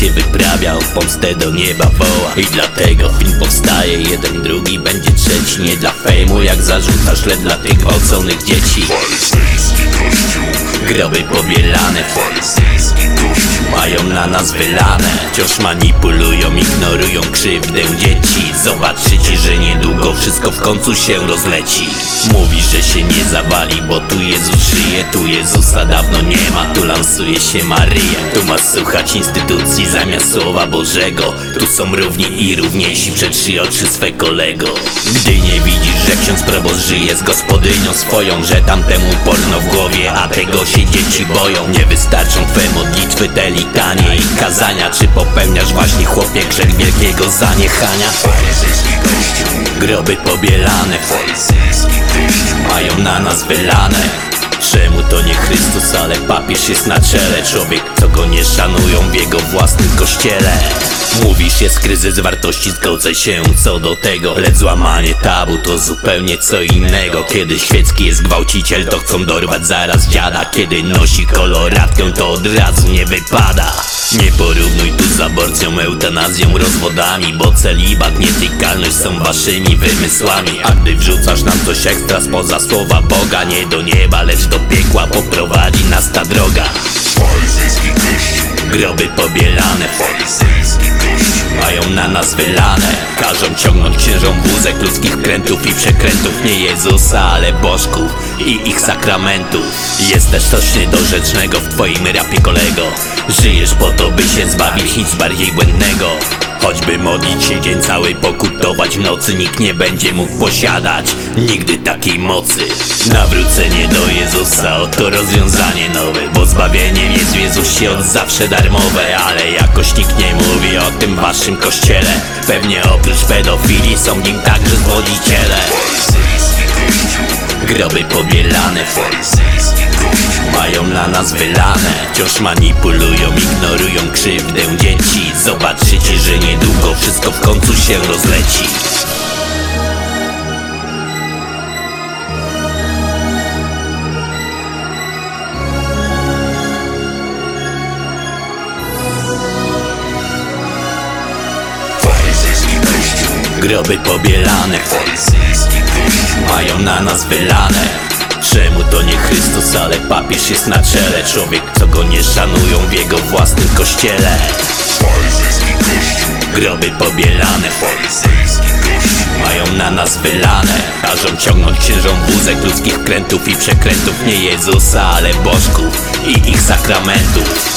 się wyprawia, o pomstę do nieba woła. I dlatego film powstaje, jeden, drugi, będzie trzeci. Nie dla fejmu, jak zarzucasz, lecz dla tych gwałconych dzieci. Faryzejski kościół, Groby pobielane, faryzejski na nas wylane. Wciąż manipulują, ignorują krzywdę dzieci. Zobaczycie, że niedługo wszystko w końcu się rozleci. Mówi, że się nie zawali, bo tu Jezus żyje Tu Jezusa dawno nie ma, tu lansuje się Maryja Tu masz słuchać instytucji zamiast Słowa Bożego. Tu są równi i równiejsi przed trzy oczy swe kolego. Gdy nie widzisz, że ksiądz proboszcz żyje z gospodynią swoją Że tamtemu porno w głowie, a tego się dzieci boją. Nie wystarczą twe modlitwy, te litanie kazania. Czy popełniasz właśnie chłopie grzech wielkiego zaniechania? Groby pobielane, mają na nas wylane. Czemu to nie Chrystus, ale papież jest na czele? Człowiek, co go nie szanują w jego własnym kościele Mówisz, jest kryzys wartości, zgodzę się co do tego Lecz złamanie tabu to zupełnie co innego. Kiedy świecki jest gwałciciel, to chcą dorwać zaraz dziada. Kiedy nosi koloratkę, to od razu nie wypada. Nie porównuj tu z aborcją, eutanazją, rozwodami Bo celibat, nietykalność są waszymi wymysłami. A gdy wrzucasz nam coś ekstra spoza słowa Boga Nie do nieba, lecz do piekła poprowadzi nas ta droga. Groby pobielane, nas wylane Każą ciągnąć księżom wózek ludzkich krętów i przekrętów Nie Jezusa, ale bożków i ich sakramentów. Jest też coś niedorzecznego w twoim rapie kolego. Żyjesz po to, by się zbawić, nic bardziej błędnego Choćby modlić się dzień cały, pokutować w nocy Nikt nie będzie mógł posiadać nigdy takiej mocy. Nawrócenie do Jezusa, oto rozwiązanie nowe Bo zbawienie jest w Jezusie od zawsze darmowe Ale jakoś nikt nie mówi o tym waszym kościele. Pewnie oprócz pedofilii są w nim także zwodziciele Groby pobielane, mają na nas wylane Wciąż manipulują, ignorują krzywdę. Dzieci Zobaczycie, że niedługo wszystko w końcu się rozleci. Groby pobielane, mają na nas wylane Czemu to nie Chrystus, ale papież jest na czele? Człowiek, co go nie szanują w jego własnym kościele. Faryzejski kościół, Groby pobielane, faryzejski kościół. mają na nas wylane. Każą ciągnąć księżom wózek ludzkich krętów i przekrętów. Nie Jezusa, ale bożków i ich sakramentów